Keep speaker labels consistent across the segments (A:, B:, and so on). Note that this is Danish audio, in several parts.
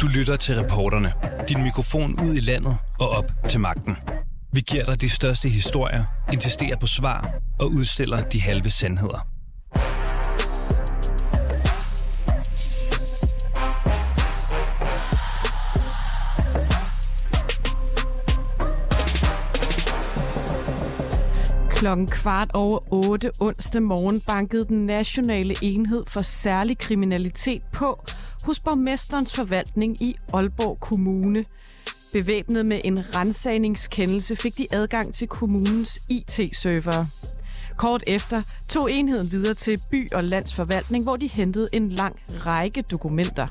A: Du lytter til reporterne. Din mikrofon ud i landet og op til magten. Vi giver dig de største historier, insisterer på svar og udstiller de halve sandheder.
B: Klokken kvart over 8 onsdag morgen bankede den nationale enhed for særlig kriminalitet på hos borgmesterens forvaltning i Aalborg Kommune. Bevæbnet med en rensagningskendelse fik de adgang til kommunens IT-server. Kort efter tog enheden videre til by- og landsforvaltning, hvor de hentede en lang række dokumenter.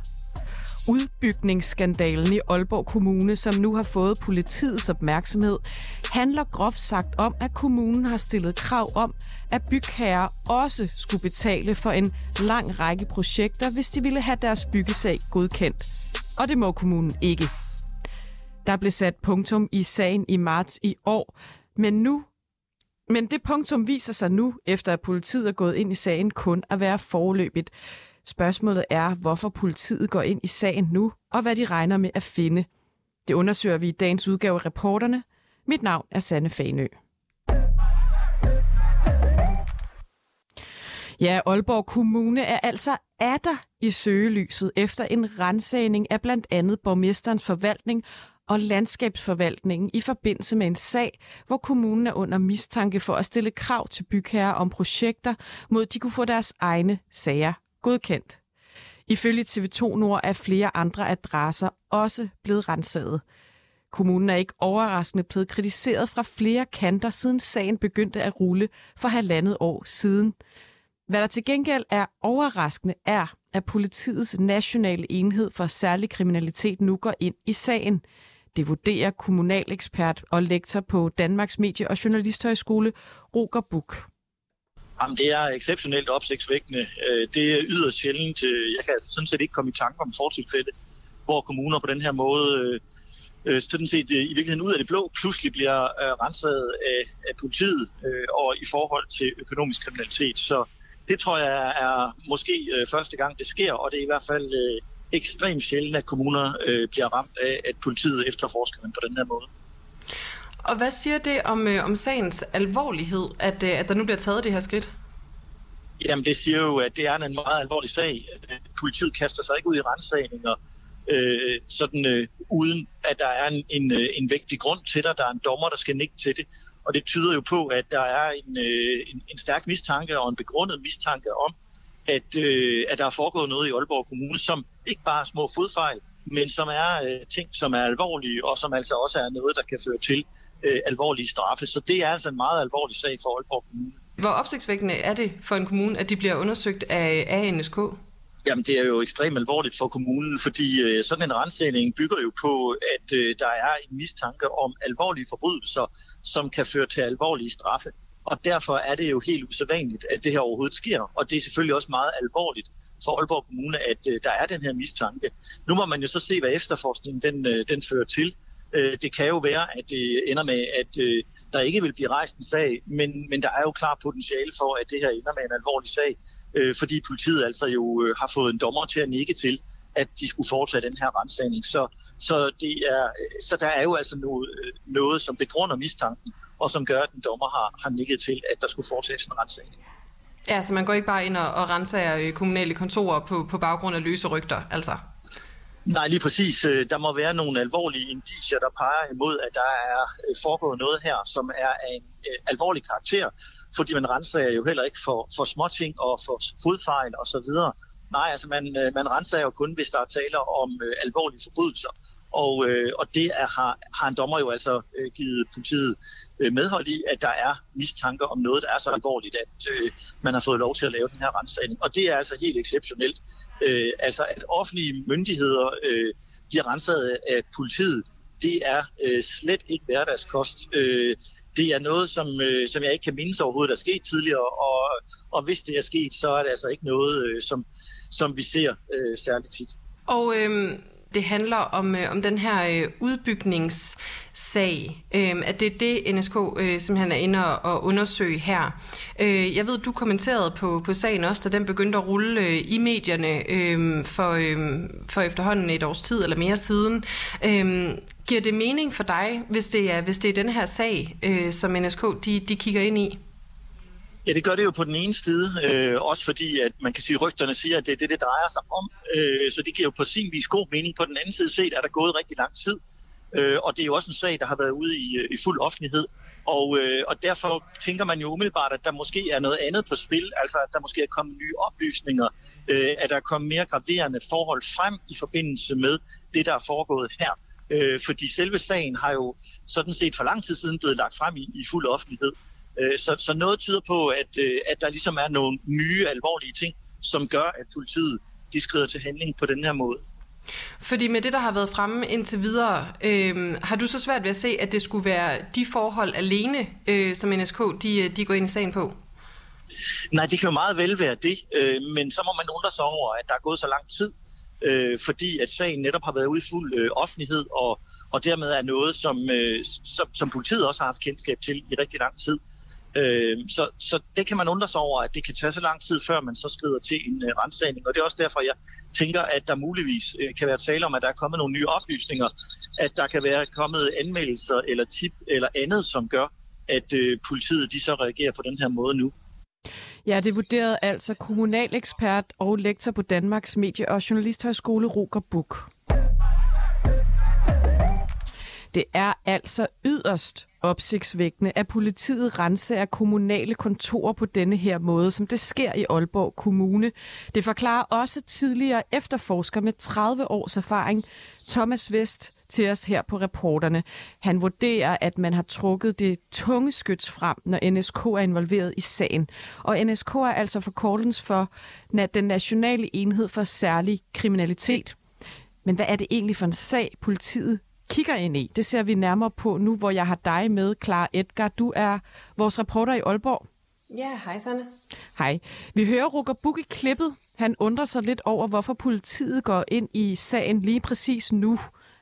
B: Udbygningsskandalen i Aalborg Kommune, som nu har fået politiets opmærksomhed, handler groft sagt om, at kommunen har stillet krav om, at bygherrer også skulle betale for en lang række projekter, hvis de ville have deres byggesag godkendt. Og det må kommunen ikke. Der blev sat punktum i sagen i marts i år, men nu men det punktum viser sig nu, efter at politiet er gået ind i sagen, kun at være forløbigt. Spørgsmålet er, hvorfor politiet går ind i sagen nu, og hvad de regner med at finde. Det undersøger vi i dagens udgave af reporterne. Mit navn er Sanne Fanø. Ja, Aalborg Kommune er altså atter i søgelyset efter en rensagning af blandt andet borgmesterens forvaltning og landskabsforvaltningen i forbindelse med en sag, hvor kommunen er under mistanke for at stille krav til bygherrer om projekter, mod de kunne få deres egne sager godkendt. Ifølge TV2 Nord er flere andre adresser også blevet renset. Kommunen er ikke overraskende blevet kritiseret fra flere kanter, siden sagen begyndte at rulle for halvandet år siden. Hvad der til gengæld er overraskende er, at politiets nationale enhed for særlig kriminalitet nu går ind i sagen. Det vurderer kommunalekspert og lektor på Danmarks Medie- og Journalisthøjskole, Roger Buk.
C: Jamen, det er exceptionelt opsigtsvækkende. Øh, det er yderst sjældent. Øh, jeg kan sådan set ikke komme i tanke om fortilfælde, hvor kommuner på den her måde øh, øh, sådan set i virkeligheden ud af det blå pludselig bliver renset af, af politiet og i forhold til økonomisk kriminalitet. Så det tror jeg er måske første gang, det sker, og det er i hvert fald ekstremt sjældent, at kommuner bliver ramt af, at politiet efterforsker dem på den her måde.
D: Og hvad siger det om, øh, om sagens alvorlighed, at, øh, at der nu bliver taget det her skridt?
C: Jamen det siger jo, at det er en meget alvorlig sag. Politiet kaster sig ikke ud i rensagninger, øh, sådan øh, uden at der er en, en, øh, en vægtig grund til det. Der er en dommer, der skal nikke til det. Og det tyder jo på, at der er en, øh, en, en stærk mistanke og en begrundet mistanke om, at, øh, at der er foregået noget i Aalborg Kommune, som ikke bare er små fodfejl, men som er øh, ting, som er alvorlige, og som altså også er noget, der kan føre til øh, alvorlige straffe. Så det er altså en meget alvorlig sag for Aalborg Kommune.
D: Hvor opsigtsvækkende er det for en kommune, at de bliver undersøgt af, ANSK?
C: Jamen, det er jo ekstremt alvorligt for kommunen, fordi øh, sådan en rensning bygger jo på, at øh, der er en mistanke om alvorlige forbrydelser, som kan føre til alvorlige straffe. Og derfor er det jo helt usædvanligt, at det her overhovedet sker. Og det er selvfølgelig også meget alvorligt for Aalborg Kommune, at øh, der er den her mistanke. Nu må man jo så se, hvad efterforskningen den, øh, den fører til. Øh, det kan jo være, at det ender med, at øh, der ikke vil blive rejst en sag, men, men der er jo klar potentiale for, at det her ender med en alvorlig sag, øh, fordi politiet altså jo øh, har fået en dommer til at nikke til, at de skulle foretage den her rensagning. Så, så, det er, så der er jo altså noget, øh, noget, som begrunder mistanken, og som gør, at den dommer har, har nikket til, at der skulle foretages en rensagning.
D: Ja, så man går ikke bare ind og, og renser øh, kommunale kontorer på, på baggrund af løse rygter, altså?
C: Nej, lige præcis. Øh, der må være nogle alvorlige indicier, der peger imod, at der er øh, foregået noget her, som er af en øh, alvorlig karakter, fordi man renser jo heller ikke for, for småting og for fodfejl osv. Nej, altså man, man renser jo kun, hvis der er tale om alvorlige forbrydelser. Og, øh, og det er, har, har en dommer jo altså øh, givet politiet øh, medhold i, at der er mistanker om noget, der er så alvorligt, at øh, man har fået lov til at lave den her rensagning. Og det er altså helt exceptionelt. Øh, altså at offentlige myndigheder øh, bliver renset af politiet, det er øh, slet ikke hverdagskost. Øh, det er noget, som, øh, som jeg ikke kan mindes overhovedet, der er sket tidligere, og, og hvis det er sket, så er det altså ikke noget, øh, som, som vi ser øh, særligt tit.
D: Og øh, det handler om, øh, om den her øh, udbygningssag, øh, at det er det, NSK øh, simpelthen er inde og, og undersøge her. Øh, jeg ved, du kommenterede på, på sagen også, da den begyndte at rulle øh, i medierne øh, for, øh, for efterhånden et års tid eller mere siden. Øh, giver det mening for dig, hvis det er, hvis det er den her sag, øh, som NSK de, de kigger ind i?
C: Ja, det gør det jo på den ene side, øh, også fordi, at man kan sige, at rygterne siger, at det er det, det drejer sig om. Øh, så det giver jo på sin vis god mening. På den anden side set er der gået rigtig lang tid, øh, og det er jo også en sag, der har været ude i, øh, i fuld offentlighed. Og, øh, og derfor tænker man jo umiddelbart, at der måske er noget andet på spil, altså at der måske er kommet nye oplysninger, øh, at der er kommet mere graverende forhold frem i forbindelse med det, der er foregået her. Øh, fordi selve sagen har jo sådan set for lang tid siden blevet lagt frem i, i fuld offentlighed. Øh, så, så noget tyder på, at, øh, at der ligesom er nogle nye alvorlige ting, som gør, at politiet de skrider til handling på den her måde.
D: Fordi med det, der har været fremme indtil videre, øh, har du så svært ved at se, at det skulle være de forhold alene, øh, som NSK de, de går ind i sagen på?
C: Nej, det kan jo meget vel være det, øh, men så må man undre sig over, at der er gået så lang tid, øh, fordi at sagen netop har været ude i fuld øh, offentlighed, og, og dermed er noget, som, øh, som, som politiet også har haft kendskab til i rigtig lang tid. Øh, så, så det kan man undre sig over, at det kan tage så lang tid, før man så skrider til en øh, rensagning. Og det er også derfor, jeg tænker, at der muligvis øh, kan være tale om, at der er kommet nogle nye oplysninger, at der kan være kommet anmeldelser eller tip eller andet, som gør, at øh, politiet de så reagerer på den her måde nu.
B: Ja, det vurderede altså kommunalekspert og lektor på Danmarks Medie- og Journalisthøjskole Roger Buk. Det er altså yderst opsigtsvækkende, at politiet renser kommunale kontorer på denne her måde, som det sker i Aalborg Kommune. Det forklarer også tidligere efterforsker med 30 års erfaring, Thomas Vest, til os her på reporterne. Han vurderer, at man har trukket det tunge skyts frem, når NSK er involveret i sagen. Og NSK er altså forkortens for den nationale enhed for særlig kriminalitet. Men hvad er det egentlig for en sag, politiet kigger ind i. Det ser vi nærmere på nu, hvor jeg har dig med, Clara Edgar. Du er vores reporter i Aalborg.
D: Ja, hej Sanne.
B: Hej. Vi hører Rukker Buk i klippet. Han undrer sig lidt over, hvorfor politiet går ind i sagen lige præcis nu,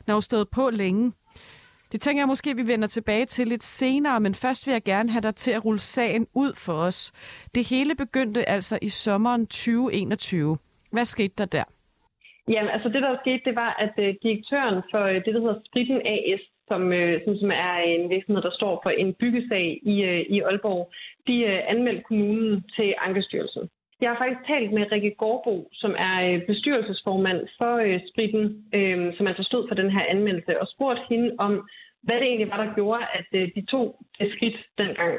B: når hun stået på længe. Det tænker jeg måske, vi vender tilbage til lidt senere, men først vil jeg gerne have dig til at rulle sagen ud for os. Det hele begyndte altså i sommeren 2021. Hvad skete der der?
E: Jamen, altså det, der skete, det var, at øh, direktøren for øh, det, der hedder Spritten AS, som, øh, som, som er en virksomhed, der står for en byggesag i, øh, i Aalborg, de øh, anmeldte kommunen til Ankestyrelsen. Jeg har faktisk talt med Rikke Gårdbo, som er øh, bestyrelsesformand for øh, Spritten, øh, som altså stod for den her anmeldelse, og spurgt hende om, hvad det egentlig var, der gjorde, at øh, de tog det skridt dengang.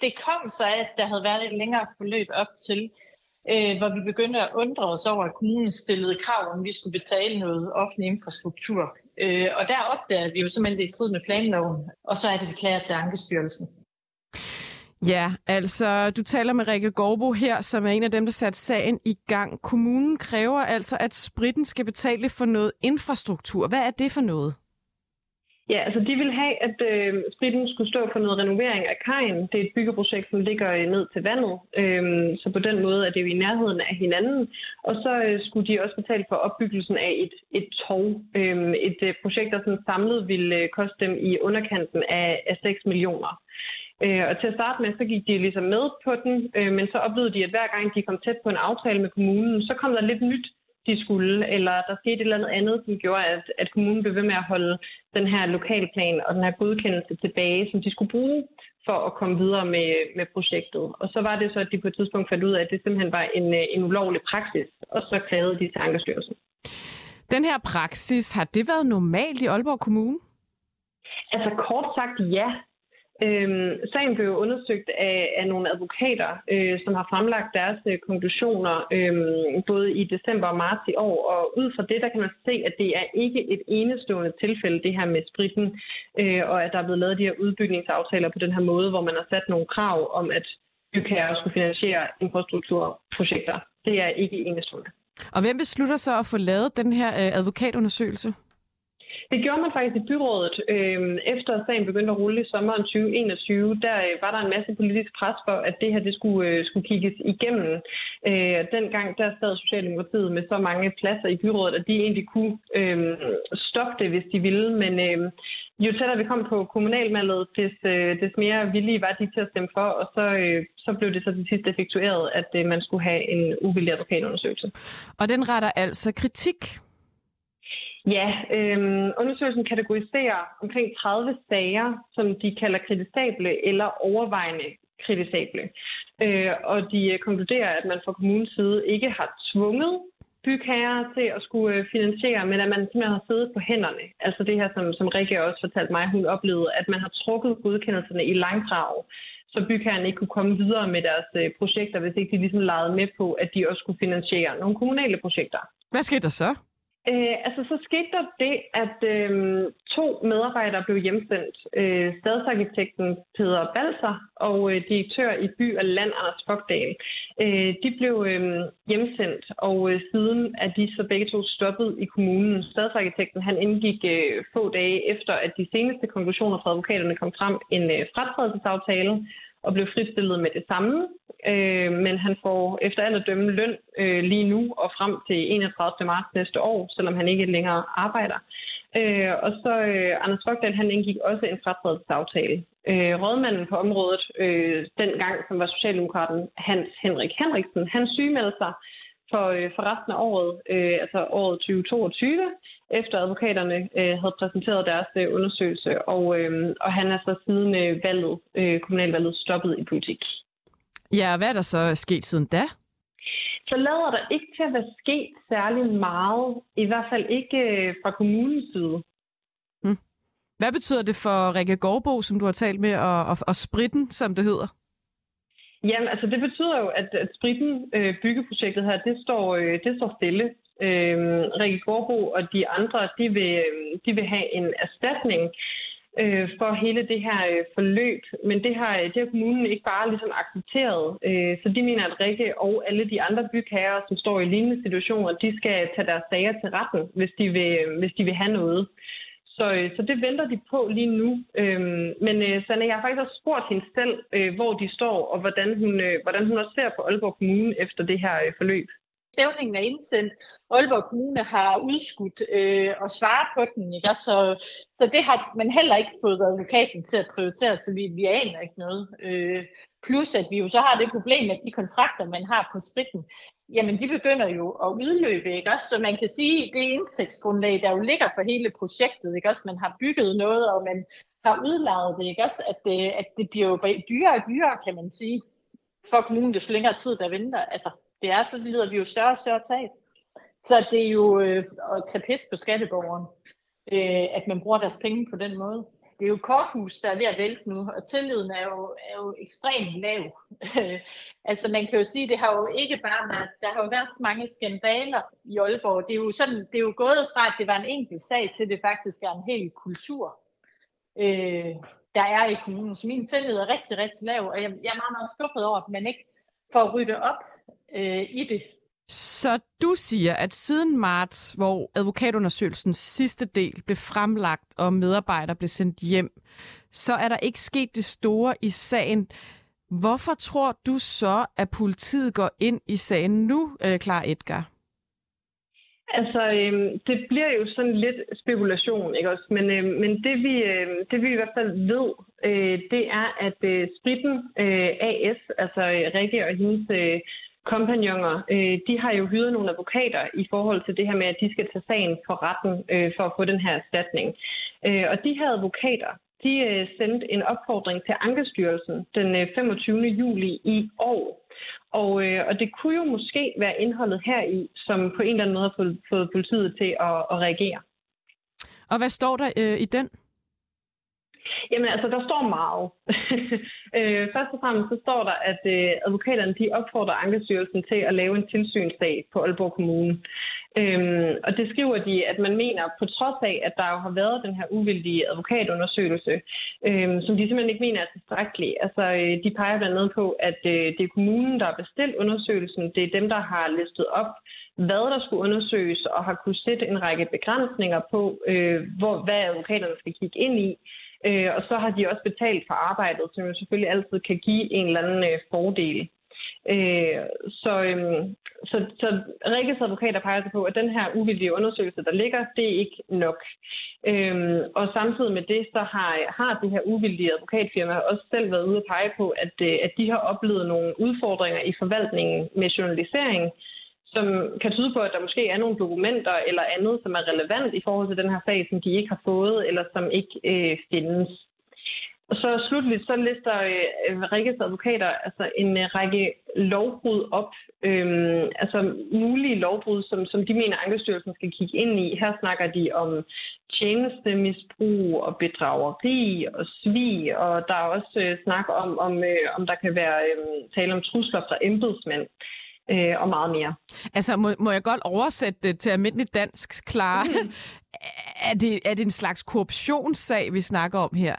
F: Det kom så, at der havde været et længere forløb op til, øh, hvor vi begyndte at undre os over, at kommunen stillede krav om, at vi skulle betale noget offentlig infrastruktur. Øh, og der opdagede vi jo simpelthen, det i strid med planloven, og så er det, vi klager til Ankestyrelsen.
B: Ja, altså du taler med Rikke Gorbo her, som er en af dem, der satte sagen i gang. Kommunen kræver altså, at spritten skal betale for noget infrastruktur. Hvad er det for noget?
E: Ja, altså de vil have, at øh, spritten skulle stå for noget renovering af kajen. Det er et byggeprojekt, som ligger øh, ned til vandet, øh, så på den måde er det jo i nærheden af hinanden. Og så øh, skulle de også betale for opbyggelsen af et, et tog. Øh, et øh, projekt, der sådan samlet ville øh, koste dem i underkanten af, af 6 millioner. Øh, og til at starte med, så gik de ligesom med på den, øh, men så oplevede de, at hver gang de kom tæt på en aftale med kommunen, så kom der lidt nyt de skulle, eller der skete et eller andet andet, som gjorde, at, at kommunen blev ved med at holde den her lokalplan og den her godkendelse tilbage, som de skulle bruge for at komme videre med, med projektet. Og så var det så, at de på et tidspunkt fandt ud af, at det simpelthen var en, en ulovlig praksis, og så klagede de til Ankerstyrelsen.
B: Den her praksis, har det været normalt i Aalborg Kommune?
E: Altså kort sagt ja. Øhm, sagen blev undersøgt af, af nogle advokater, øh, som har fremlagt deres øh, konklusioner øh, både i december og marts i år. Og ud fra det, der kan man se, at det er ikke et enestående tilfælde, det her med spritten, øh, og at der er blevet lavet de her udbygningsaftaler på den her måde, hvor man har sat nogle krav om, at bygherrer skulle finansiere infrastrukturprojekter. Det er ikke enestående.
B: Og hvem beslutter så at få lavet den her øh, advokatundersøgelse?
E: Det gjorde man faktisk i byrådet. Øh, efter sagen begyndte at rulle i sommeren 2021, der øh, var der en masse politisk pres for, at det her det skulle, øh, skulle kigges igennem. Øh, dengang der sad Socialdemokratiet med så mange pladser i byrådet, at de egentlig kunne øh, stoppe det, hvis de ville. Men øh, jo tættere vi kom på kommunalvalget, des, øh, des mere villige var de til at stemme for, og så, øh, så blev det så til sidst effektueret, at øh, man skulle have en uvildig advokatundersøgelse.
B: Og den retter altså kritik
E: Ja, øhm, undersøgelsen kategoriserer omkring 30 sager, som de kalder kritisable eller overvejende kritisable. Øh, og de øh, konkluderer, at man fra kommunens side ikke har tvunget bygherrer til at skulle øh, finansiere, men at man simpelthen har siddet på hænderne. Altså det her, som, som Rikke også fortalte mig, hun oplevede, at man har trukket godkendelserne i langdrag, så bygherren ikke kunne komme videre med deres øh, projekter, hvis ikke de ligesom legede med på, at de også skulle finansiere nogle kommunale projekter.
B: Hvad skete der så?
E: Øh, altså, så skete der det, at øh, to medarbejdere blev hjemsendt. Øh, stadsarkitekten Peter Balser og øh, direktør i by og land Anders Fogdal. Øh, de blev øh, hjemsendt, og øh, siden er de så begge to stoppet i kommunen. Stadsarkitekten han indgik øh, få dage efter, at de seneste konklusioner fra advokaterne kom frem en øh, fratrædelsesaftale, og blev fritstillet med det samme. Øh, men han får efter alt at dømme løn øh, lige nu og frem til 31. marts næste år, selvom han ikke længere arbejder. Øh, og så øh, Anders Fogdal, han indgik også en fratrædelsesaftale. Øh, rådmanden på området, øh, dengang som var Socialdemokraten Hans Henrik Henriksen, han sygemeldte sig for, øh, for resten af året, øh, altså året 2022, efter advokaterne øh, havde præsenteret deres øh, undersøgelse, og, øh, og han er så siden øh, valget, øh, kommunalvalget stoppet i politik.
B: Ja, hvad er der så sket siden da?
E: Så lader der ikke til at være sket særlig meget, i hvert fald ikke øh, fra kommunens side.
B: Hmm. Hvad betyder det for Rikke Gårdbo, som du har talt med, og, og, og spritten, som det hedder?
E: Jamen, altså det betyder jo, at, at spritten, øh, byggeprojektet her, det står, øh, det står stille. Øh, Rikke Gårdbo og de andre, de vil, øh, de vil have en erstatning øh, for hele det her øh, forløb. Men det har, øh, det har kommunen ikke bare ligesom accepteret. Øh, så de mener, at Rikke og alle de andre bygherrer, som står i lignende situationer, de skal tage deres sager til retten, hvis de vil, øh, hvis de vil have noget. Så, øh, så det venter de på lige nu. Øhm, men øh, Sanne, jeg har faktisk også spurgt hende selv, øh, hvor de står, og hvordan hun, øh, hvordan hun også ser på Aalborg Kommune efter det her øh, forløb.
F: Stævningen er indsendt. Aalborg Kommune har udskudt øh, at svare på den. Ikke? Så, så det har man heller ikke fået advokaten til at prioritere, så vi, vi aner ikke noget. Øh, plus at vi jo så har det problem, at de kontrakter, man har på spritten, jamen de begynder jo at udløbe, ikke også? Så man kan sige, det indtægtsgrundlag, der jo ligger for hele projektet, ikke også? Man har bygget noget, og man har udlejet det, ikke også? At det, at det bliver jo dyrere og dyrere, kan man sige, for kommunen, det længere tid, der venter. Altså, det er, så lider vi jo større og større tab. Så det er jo øh, at tage pis på skatteborgeren, øh, at man bruger deres penge på den måde. Det er jo korthus, der er ved at vælte nu, og tilliden er jo, er jo ekstremt lav. altså man kan jo sige, det har jo ikke bare været, der har jo været så mange skandaler i Aalborg. Det er jo, sådan, det er jo gået fra, at det var en enkelt sag, til det faktisk er en hel kultur, øh, der er i kommunen. Så min tillid er rigtig, rigtig lav, og jeg, jeg er meget, meget skuffet over, at man ikke får ryddet op øh, i det.
B: Så du siger, at siden marts, hvor advokatundersøgelsens sidste del blev fremlagt og medarbejdere blev sendt hjem, så er der ikke sket det store i sagen. Hvorfor tror du så, at politiet går ind i sagen nu, øh, Klar Edgar?
E: Altså, øh, det bliver jo sådan lidt spekulation, ikke også? Men, øh, men det, vi, øh, det vi i hvert fald ved, øh, det er, at øh, Spritten øh, AS, altså øh, Rikke og hendes øh, kompagnoner, øh, de har jo hyret nogle advokater i forhold til det her med, at de skal tage sagen for retten øh, for at få den her erstatning. Øh, og de her advokater, de øh, sendte en opfordring til Ankestyrelsen den øh, 25. juli i år. Og, øh, og det kunne jo måske være indholdet her i, som på en eller anden måde har fået, fået politiet til at, at reagere.
B: Og hvad står der øh, i den?
E: Jamen altså, der står meget. øh, først og fremmest så står der, at øh, advokaterne de opfordrer Ankestyrelsen til at lave en tilsynssag på Aalborg Kommune. Øhm, og det skriver de, at man mener, på trods af, at der jo har været den her uvildige advokatundersøgelse, øhm, som de simpelthen ikke mener er tilstrækkelig. Altså, øh, de peger blandt andet på, at øh, det er kommunen, der har bestilt undersøgelsen. Det er dem, der har listet op, hvad der skulle undersøges, og har kunne sætte en række begrænsninger på, øh, hvor, hvad advokaterne skal kigge ind i. Øh, og så har de også betalt for arbejdet, som jo selvfølgelig altid kan give en eller anden øh, fordel. Øh, så, øhm, så, så Rikkes advokater peger på, at den her uvildige undersøgelse, der ligger, det er ikke nok. Øhm, og samtidig med det, så har, har det her uvildige advokatfirma også selv været ude at pege på, at, øh, at de har oplevet nogle udfordringer i forvaltningen med journalisering, som kan tyde på, at der måske er nogle dokumenter eller andet, som er relevant i forhold til den her sag, som de ikke har fået, eller som ikke øh, findes. Og så slutligt, så lister øh, Rikkes advokater altså en øh, række lovbrud op, øh, altså mulige lovbrud, som, som de mener, Ankestyrelsen skal kigge ind i. Her snakker de om tjenestemisbrug og bedrageri og svig, og der er også øh, snak om, om, øh, om der kan være øh, tale om trusler fra embedsmænd øh, og meget mere.
B: Altså, må, må jeg godt oversætte det til almindelig dansk, klar? Mm. er, det, er det en slags korruptionssag, vi snakker om her?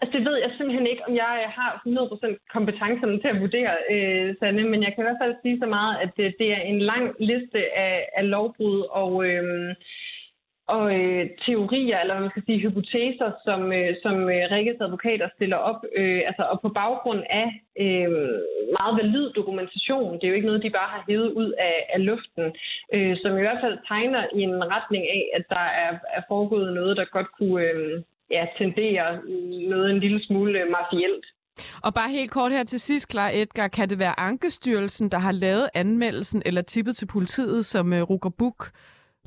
E: Altså, det ved jeg simpelthen ikke, om jeg har 100% kompetencerne til at vurdere, øh, Sanne, men jeg kan i hvert fald sige så meget, at det, det er en lang liste af, af lovbrud og, øh, og øh, teorier, eller hvad man skal sige, hypoteser, som, øh, som øh, Rikkes advokater stiller op, øh, altså, og på baggrund af øh, meget valid dokumentation, det er jo ikke noget, de bare har hævet ud af, af luften, øh, som i hvert fald tegner i en retning af, at der er, er foregået noget, der godt kunne... Øh, ja, tendere noget en lille smule mafielt.
B: Og bare helt kort her til sidst, klar Edgar, kan det være Ankestyrelsen, der har lavet anmeldelsen eller tippet til politiet, som øh, Ruger Buk,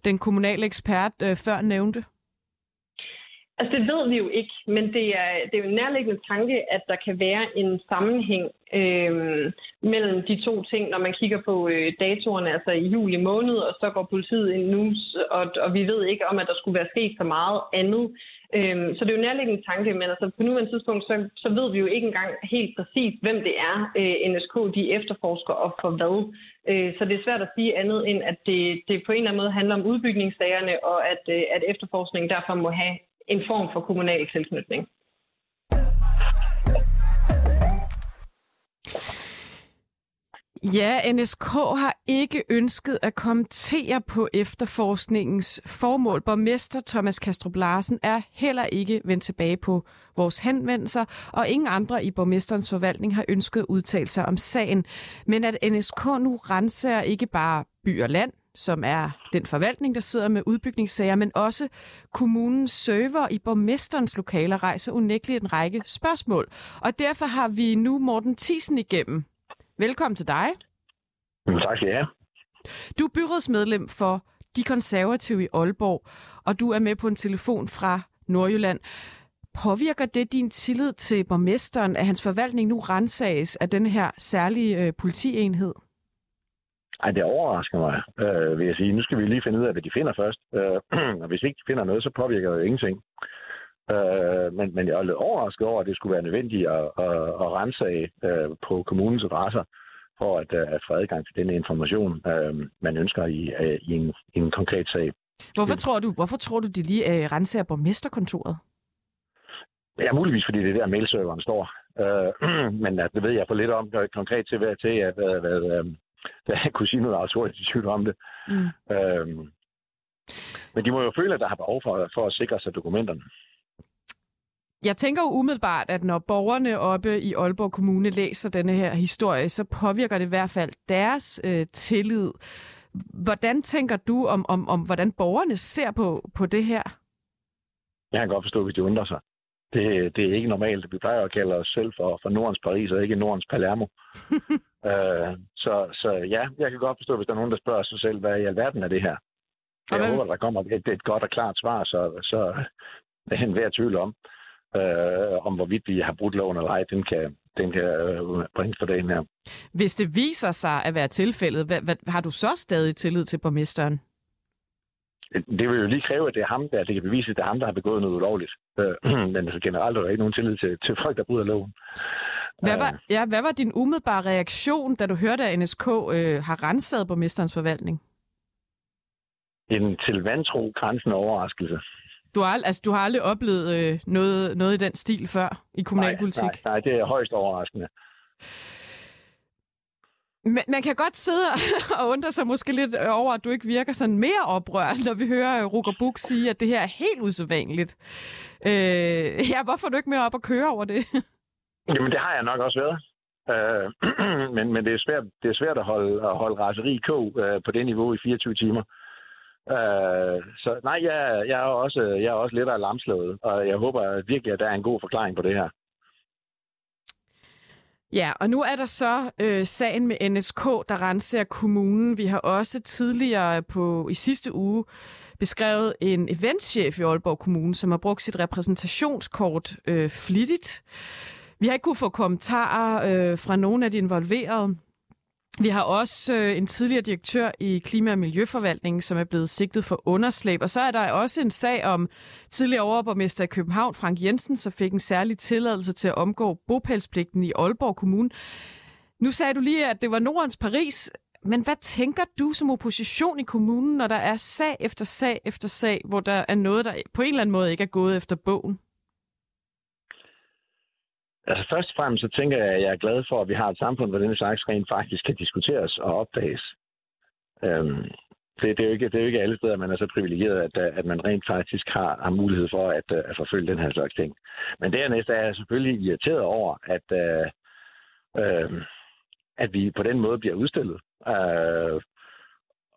B: den kommunale ekspert, øh, før nævnte?
E: Altså det ved vi jo ikke, men det er, det er jo en nærliggende tanke, at der kan være en sammenhæng øh, mellem de to ting, når man kigger på øh, datorerne, altså i juli måned, og så går politiet ind nu, og, og vi ved ikke om, at der skulle være sket så meget andet. Øhm, så det er jo nærliggende tanke, men altså på nuværende tidspunkt, så, så ved vi jo ikke engang helt præcis, hvem det er, øh, NSK de efterforsker og for hvad. Øh, så det er svært at sige andet end, at det, det på en eller anden måde handler om udbygningssagerne, og at, øh, at efterforskningen derfor må have en form for kommunal tilknytning.
B: Ja, NSK har ikke ønsket at kommentere på efterforskningens formål. Borgmester Thomas Kastrup Larsen er heller ikke vendt tilbage på vores henvendelser, og ingen andre i borgmesterens forvaltning har ønsket at udtale sig om sagen. Men at NSK nu renser ikke bare by og land, som er den forvaltning, der sidder med udbygningssager, men også kommunens server i borgmesterens lokaler rejser unægteligt en række spørgsmål. Og derfor har vi nu Morten Tisen igennem. Velkommen til dig.
G: Tak skal jeg
B: Du er byrådsmedlem for De Konservative i Aalborg, og du er med på en telefon fra Nordjylland. Påvirker det din tillid til borgmesteren, at hans forvaltning nu rensages af den her særlige øh, politienhed?
G: Ej, det overrasker mig, øh, vil jeg sige. Nu skal vi lige finde ud af, hvad de finder først. Øh, og hvis ikke de finder noget, så påvirker det jo ingenting. Øh, men, men jeg er lidt overrasket over, at det skulle være nødvendigt at, at, at rense af øh, på kommunens adresser, for at, øh, at få adgang til denne information, øh, man ønsker i, øh, i, en, i en konkret sag.
B: Hvorfor tror du, hvorfor tror du de lige øh, renser borgmesterkontoret?
G: Ja, muligvis fordi det er der, mailserveren står. Øh, men at, det ved jeg for lidt om konkret til, hvad, til at, hvad, hvad, øh, jeg kunne sige noget autoritativt om det. Mm. Øh, men de må jo føle, at der har behov for, for at sikre sig dokumenterne.
B: Jeg tænker jo umiddelbart, at når borgerne oppe i Aalborg Kommune læser denne her historie, så påvirker det i hvert fald deres øh, tillid. Hvordan tænker du om, om, om, hvordan borgerne ser på, på det her?
G: Jeg kan godt forstå, hvis de undrer sig. Det, det er ikke normalt. Vi plejer at kalde os selv for, for Nordens Paris, og ikke Nordens Palermo. øh, så, så ja, jeg kan godt forstå, hvis der er nogen, der spørger sig selv, hvad i alverden er det her? Jeg håber, der kommer et, et godt og klart svar, så, så det er en værd tvivl om øh, om hvorvidt vi har brudt loven eller ej, den kan, den kan øh, bringe for dagen her.
B: Hvis det viser sig at være tilfældet, hvad, hvad, har du så stadig tillid til borgmesteren?
G: Det vil jo lige kræve, at det er ham, der det kan bevise, at det er ham, der har begået noget ulovligt. Øh, men altså, generelt er der ikke nogen tillid til, til folk, der bryder loven.
B: Hvad var, øh. ja, hvad var din umiddelbare reaktion, da du hørte, at NSK øh, har renset borgmesterens forvaltning?
G: en til vantro grænsende overraskelse.
B: Du har, altså, du har aldrig oplevet øh, noget, noget i den stil før i kommunalpolitik?
G: Nej, nej, nej det er højst overraskende.
B: Man, man kan godt sidde og undre sig måske lidt over, at du ikke virker sådan mere oprørt, når vi hører Ruger Buk sige, at det her er helt usædvanligt. Øh, ja, hvorfor er du ikke mere op og køre over det?
G: Jamen, det har jeg nok også været. Øh, men men det, er svært, det er svært at holde, at holde raseri i kog øh, på det niveau i 24 timer. Øh, så nej, jeg, jeg, er også, jeg er også lidt af lamslået, og jeg håber virkelig, at der er en god forklaring på det her.
B: Ja, og nu er der så øh, sagen med NSK, der renser kommunen. Vi har også tidligere på i sidste uge beskrevet en eventchef i Aalborg Kommune, som har brugt sit repræsentationskort øh, flittigt. Vi har ikke kunne få kommentarer øh, fra nogen af de involverede. Vi har også øh, en tidligere direktør i Klima- og Miljøforvaltningen, som er blevet sigtet for underslæb. Og så er der også en sag om tidligere overborgmester i København, Frank Jensen, som fik en særlig tilladelse til at omgå bopælspligten i Aalborg Kommune. Nu sagde du lige, at det var Nordens Paris. Men hvad tænker du som opposition i kommunen, når der er sag efter sag efter sag, hvor der er noget, der på en eller anden måde ikke er gået efter bogen?
G: Altså først og fremmest så tænker jeg, at jeg er glad for, at vi har et samfund, hvor denne slags rent faktisk kan diskuteres og opdages. Øhm, det, det, er jo ikke, det er jo ikke alle steder, man er så privilegeret, at, at man rent faktisk har, har mulighed for at, øh, at forfølge den her slags ting. Men dernæst er jeg selvfølgelig irriteret over, at, øh, øh, at vi på den måde bliver udstillet. Øh,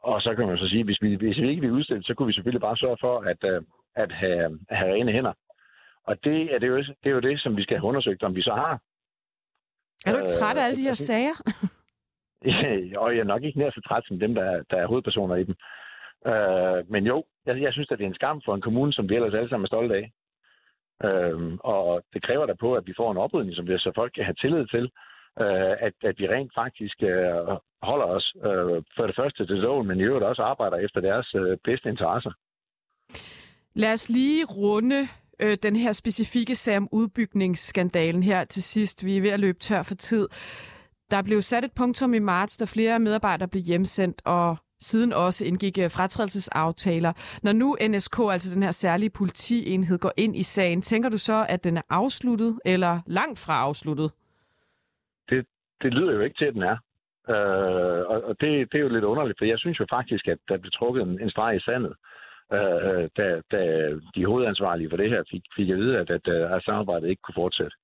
G: og så kan man så sige, hvis vi, hvis vi ikke bliver udstillet, så kunne vi selvfølgelig bare sørge for at, øh, at have, have rene hænder. Og det er, det, jo, det er jo det, som vi skal have undersøgt, om vi så har.
B: Er du ikke træt af alle de her
G: altså-
B: sager?
G: og jeg er nok ikke nær så træt som dem, der, der er hovedpersoner i dem. Øh, men jo, jeg, jeg synes, at det er en skam for en kommune, som vi ellers alle sammen er stolte af. Øh, og det kræver der på, at vi får en oprydning, som vi, så folk kan have tillid til, øh, at, at vi rent faktisk øh, holder os øh, for det første til loven, men i øvrigt også arbejder efter deres øh, bedste interesser.
B: Lad os lige runde øh, den her specifikke sag om udbygningsskandalen her til sidst. Vi er ved at løbe tør for tid. Der blev sat et punktum i marts, da flere medarbejdere blev hjemsendt, og siden også indgik øh, fratrædelsesaftaler. Når nu NSK, altså den her særlige politienhed, går ind i sagen, tænker du så, at den er afsluttet, eller langt fra afsluttet?
G: Det, det lyder jo ikke til, at den er. Øh, og og det, det er jo lidt underligt, for jeg synes jo faktisk, at der blev trukket en, en streg i sandet øh, da, da de hovedansvarlige for det her fik, fik at vide, at, at, at samarbejdet ikke kunne fortsætte.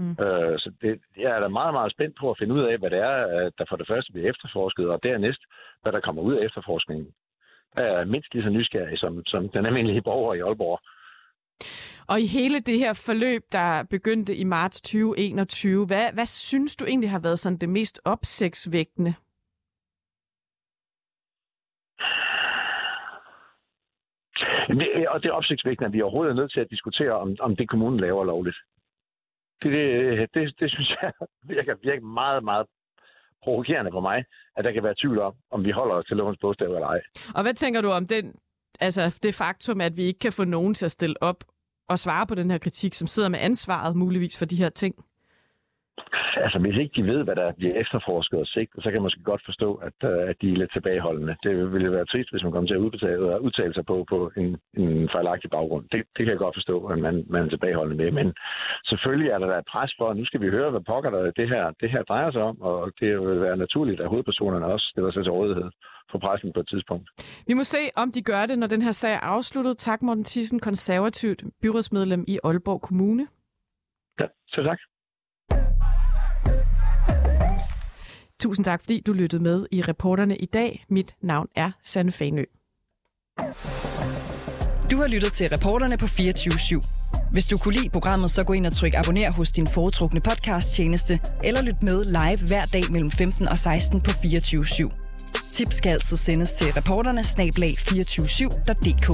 G: Mm. Øh, så det, jeg er da meget, meget spændt på at finde ud af, hvad det er, der for det første bliver efterforsket, og dernæst, hvad der kommer ud af efterforskningen. Jeg er mindst lige så nysgerrig som, som den almindelige borger i Aalborg.
B: Og i hele det her forløb, der begyndte i marts 2021, hvad, hvad synes du egentlig har været sådan det mest opsigtsvægtende?
G: Det, og det er opsigtsvækkende, at vi overhovedet er nødt til at diskutere, om, om det kommunen laver lovligt. Det, det, det, det synes jeg virker, virker meget, meget provokerende for mig, at der kan være tvivl om, om vi holder os til lovens bogstav eller ej.
B: Og hvad tænker du om den, altså det faktum, at vi ikke kan få nogen til at stille op og svare på den her kritik, som sidder med ansvaret muligvis for de her ting?
G: Altså, hvis ikke de ved, hvad der bliver efterforsket og sigtet, så kan man måske godt forstå, at, øh, at de er lidt tilbageholdende. Det ville være trist, hvis man kommer til at udbetale, udtale sig på, på en, en fejlagtig baggrund. Det, det kan jeg godt forstå, at man, man er tilbageholdende med. Men selvfølgelig er der da et pres for, at nu skal vi høre, hvad pokker der det her, det her drejer sig om, og det vil være naturligt, at hovedpersonerne også stiller sig til rådighed for pressen på et tidspunkt.
B: Vi må se, om de gør det, når den her sag er afsluttet. Tak, Morten Thyssen, konservativt byrådsmedlem i Aalborg Kommune.
G: Ja, så tak.
B: Tusind tak, fordi du lyttede med i reporterne i dag. Mit navn er Sanne Fanø.
H: Du har lyttet til reporterne på 24 /7. Hvis du kunne lide programmet, så gå ind og tryk abonner hos din foretrukne podcast-tjeneste, eller lyt med live hver dag mellem 15 og 16 på 24 /7. Tips skal altså sendes til reporterne snablag 247.dk.